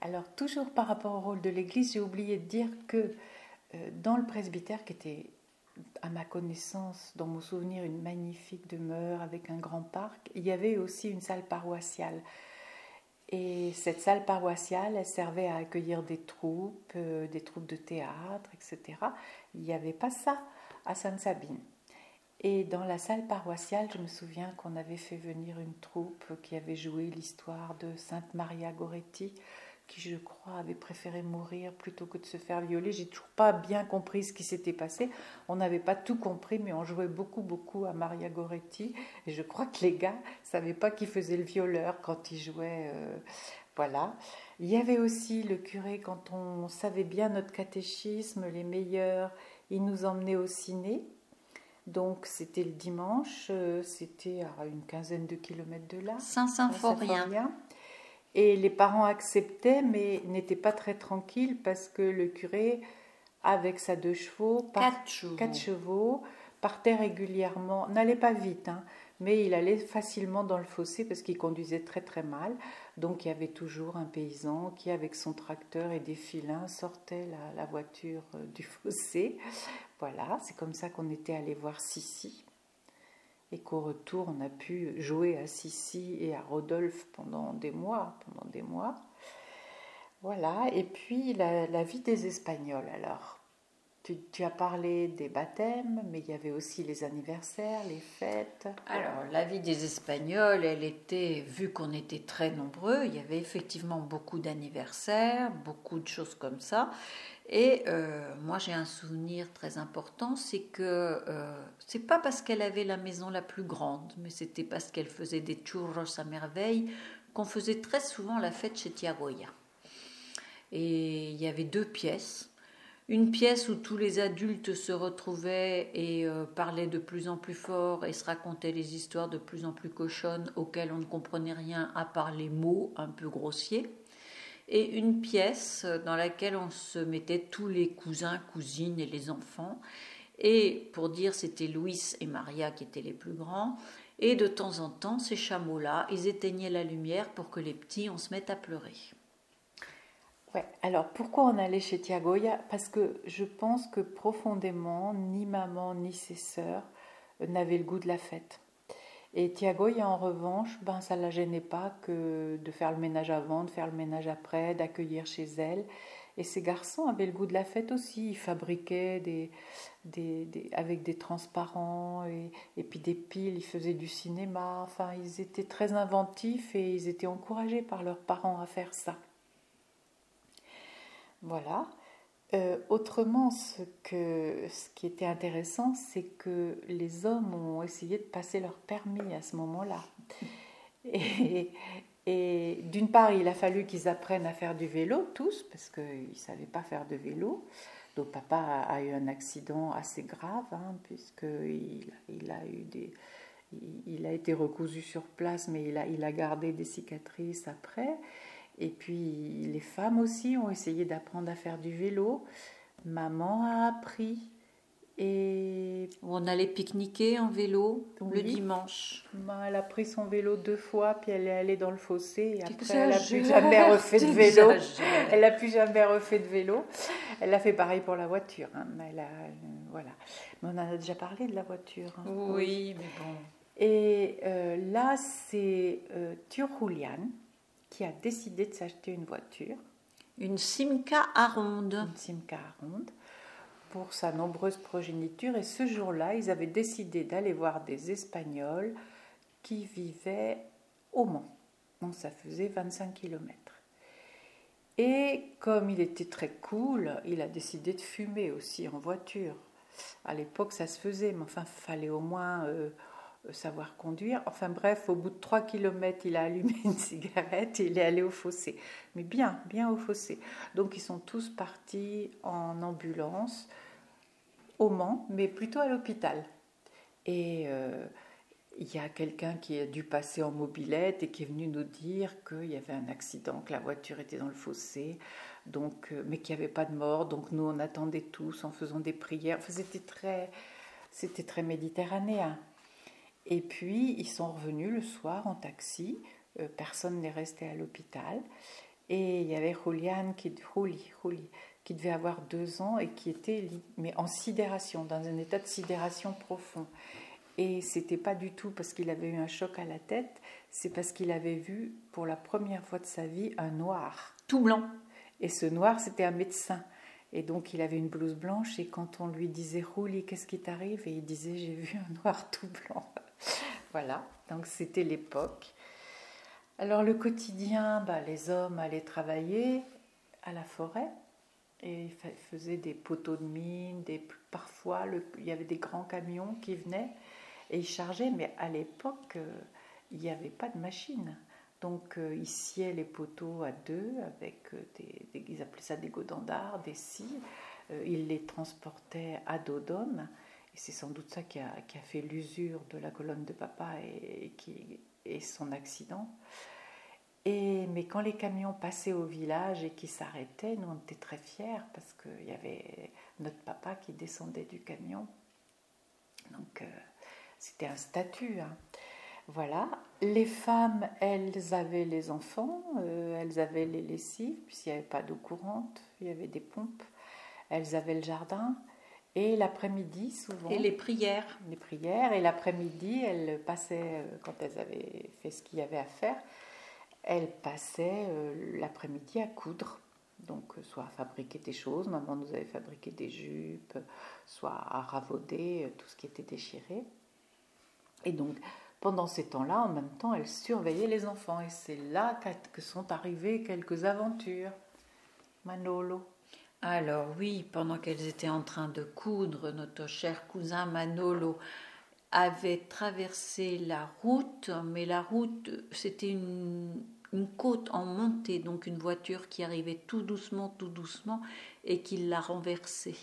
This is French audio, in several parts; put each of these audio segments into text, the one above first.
Alors, toujours par rapport au rôle de l'Église, j'ai oublié de dire que euh, dans le presbytère, qui était à ma connaissance, dans mon souvenir, une magnifique demeure avec un grand parc, il y avait aussi une salle paroissiale. Et cette salle paroissiale, elle servait à accueillir des troupes, euh, des troupes de théâtre, etc. Il n'y avait pas ça à Sainte-Sabine. Et dans la salle paroissiale, je me souviens qu'on avait fait venir une troupe qui avait joué l'histoire de Sainte Maria Goretti, qui, je crois, avait préféré mourir plutôt que de se faire violer. J'ai toujours pas bien compris ce qui s'était passé. On n'avait pas tout compris, mais on jouait beaucoup, beaucoup à Maria Goretti. Et je crois que les gars savaient pas qui faisait le violeur quand ils jouaient. Euh, voilà. Il y avait aussi le curé, quand on savait bien notre catéchisme, les meilleurs, il nous emmenait au ciné. Donc c'était le dimanche, euh, c'était à une quinzaine de kilomètres de là. Saint-Symphorien. Et les parents acceptaient, mais n'étaient pas très tranquilles parce que le curé, avec sa deux chevaux, quatre, chevaux. partait régulièrement, n'allait pas vite, hein, mais il allait facilement dans le fossé parce qu'il conduisait très très mal. Donc il y avait toujours un paysan qui, avec son tracteur et des filins, sortait la, la voiture euh, du fossé. Voilà, c'est comme ça qu'on était allé voir Sissi et qu'au retour, on a pu jouer à Sissi et à Rodolphe pendant des mois, pendant des mois. Voilà, et puis la, vie des Espagnols. Alors, tu, as parlé des baptêmes, mais il y avait aussi les anniversaires, les fêtes. Alors, la vie des Espagnols, elle était, vu qu'on était très nombreux, il y avait effectivement beaucoup d'anniversaires, beaucoup de choses comme ça. Et euh, moi, j'ai un souvenir très important, c'est que euh, c'est pas parce qu'elle avait la maison la plus grande, mais c'était parce qu'elle faisait des churros à merveille qu'on faisait très souvent la fête chez Tiagoya. Et il y avait deux pièces. Une pièce où tous les adultes se retrouvaient et euh, parlaient de plus en plus fort et se racontaient les histoires de plus en plus cochonnes auxquelles on ne comprenait rien à part les mots un peu grossiers et une pièce dans laquelle on se mettait tous les cousins, cousines et les enfants. Et pour dire, c'était Louis et Maria qui étaient les plus grands. Et de temps en temps, ces chameaux-là, ils éteignaient la lumière pour que les petits, on se mette à pleurer. Alors pourquoi on allait chez Tiagoya Parce que je pense que profondément, ni maman ni ses sœurs n'avaient le goût de la fête. Et Tiagoya, en revanche, ben, ça ne la gênait pas que de faire le ménage avant, de faire le ménage après, d'accueillir chez elle. Et ces garçons avaient le goût de la fête aussi. Ils fabriquaient des, des, avec des transparents et, et, puis des piles. Ils faisaient du cinéma. Enfin, ils étaient très inventifs et ils étaient encouragés par leurs parents à faire ça. Voilà. Euh, autrement, ce, que, ce qui était intéressant, c'est que les hommes ont essayé de passer leur permis à ce moment-là. Et, et d'une part, il a fallu qu'ils apprennent à faire du vélo, tous, parce qu'ils ne savaient pas faire de vélo. Donc papa a, eu un accident assez grave, hein, puisqu'il il a eu des... Il a été recousu sur place, mais il a, il a gardé des cicatrices après. Et puis les femmes aussi ont essayé d'apprendre à faire du vélo. Maman a appris. Et on allait pique-niquer en vélo le dimanche. Ben, elle a pris son vélo deux fois, puis elle est allée dans le fossé. Et après, elle n'a plus jamais refait de vélo. Elle n'a plus jamais refait de vélo. Elle a fait pareil pour la voiture. Hein. Elle a, euh, voilà. Mais on en a déjà parlé de la voiture. Hein. Oui, mais bon. Et euh, là, c'est euh, Julian qui a décidé de s'acheter une voiture. Une Simca à ronde. Une Simca à ronde pour sa nombreuse progéniture. Et ce jour-là, ils avaient décidé d'aller voir des Espagnols qui vivaient au Mans. Donc ça faisait 25 km. Et comme il était très cool, il a décidé de fumer aussi en voiture. À l'époque, ça se faisait, mais enfin, il fallait au moins euh, savoir conduire. Enfin bref, au bout de 3 km, il a allumé une cigarette et il est allé au fossé. Mais bien, bien au fossé. Donc ils sont tous partis en ambulance au Mans, mais plutôt à l'hôpital. Et euh, il y a quelqu'un qui a dû passer en mobilette et qui est venu nous dire qu'il y avait un accident, que la voiture était dans le fossé, donc, euh, mais qu'il n'y avait pas de mort. Donc nous, on attendait tous en faisant des prières. C'était très, c'était très méditerranéen. Et puis, ils sont revenus le soir en taxi. Euh, personne n'est resté à l'hôpital. Et il y avait Julian qui, qui devait avoir deux ans et qui était mais en sidération, dans un état de sidération profond. Et c'était pas du tout parce qu'il avait eu un choc à la tête, c'est parce qu'il avait vu pour la première fois de sa vie un noir. Tout blanc. Et ce noir, c'était un médecin. Et donc il avait une blouse blanche et quand on lui disait Rouli, qu'est-ce qui t'arrive? Et il disait j'ai vu un noir tout blanc. voilà, donc c'était l'époque. Alors le quotidien, bah, les hommes allaient travailler à la forêt et ils faisaient des poteaux de mine, des, parfois il y avait des grands camions qui venaient et ils chargeaient, mais à l'époque euh, il n'y avait pas de machine. Donc euh, ils sciaient les poteaux à deux avec euh, des, ils appelaient ça des godendars, des scies. Euh, ils les transportaient à dos d'homme. Et c'est sans doute ça qui a, fait l'usure de la colonne de papa et, son accident. Mais quand les camions passaient au village et qui s'arrêtaient, nous on était très fiers parce qu'il y avait notre papa qui descendait du camion. Donc c'était un statut. Hein. Voilà. Les femmes, elles avaient les enfants, euh, elles avaient les lessives, puisqu'il n'y avait pas d'eau courante, il y avait des pompes. Elles avaient le jardin. Et l'après-midi, souvent. Et les prières. Les prières. Et l'après-midi, elles passaient, euh, quand elles avaient fait ce qu'il y avait à faire, elles passaient euh, l'après-midi à coudre. Donc, soit à fabriquer des choses. Maman nous avait fabriqué des jupes, soit à ravauder tout ce qui était déchiré. Et donc, pendant ces temps-là, en même temps, elle surveillait les enfants. Et c'est là que sont arrivées quelques aventures. Manolo. Alors oui, pendant qu'elles étaient en train de coudre, notre cher cousin Manolo avait traversé la route, mais la route, c'était une, une côte en montée, donc une voiture qui arrivait tout doucement, tout doucement, et qui l'a renversée.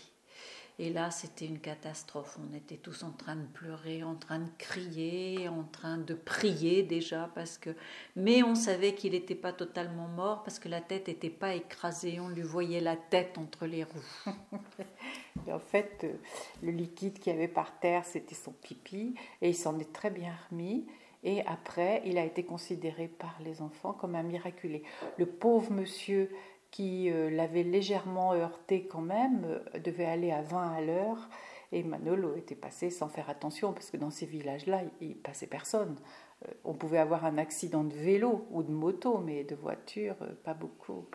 Et là, c'était une catastrophe. On était tous en train de pleurer, en train de crier, en train de prier déjà, parce que. Mais on savait qu'il n'était pas totalement mort parce que la tête n'était pas écrasée. On lui voyait la tête entre les roues. en fait, euh, le liquide qu'il y avait par terre, c'était son pipi, et il s'en est très bien remis. Et après, il a été considéré par les enfants comme un miraculé. Le pauvre monsieur qui euh, l'avait légèrement heurté quand même, euh, devait aller à 20 à l'heure. Et Manolo était passé sans faire attention, parce que dans ces villages-là, il passait personne. Euh, on pouvait avoir un accident de vélo ou de moto, mais de voiture, pas beaucoup.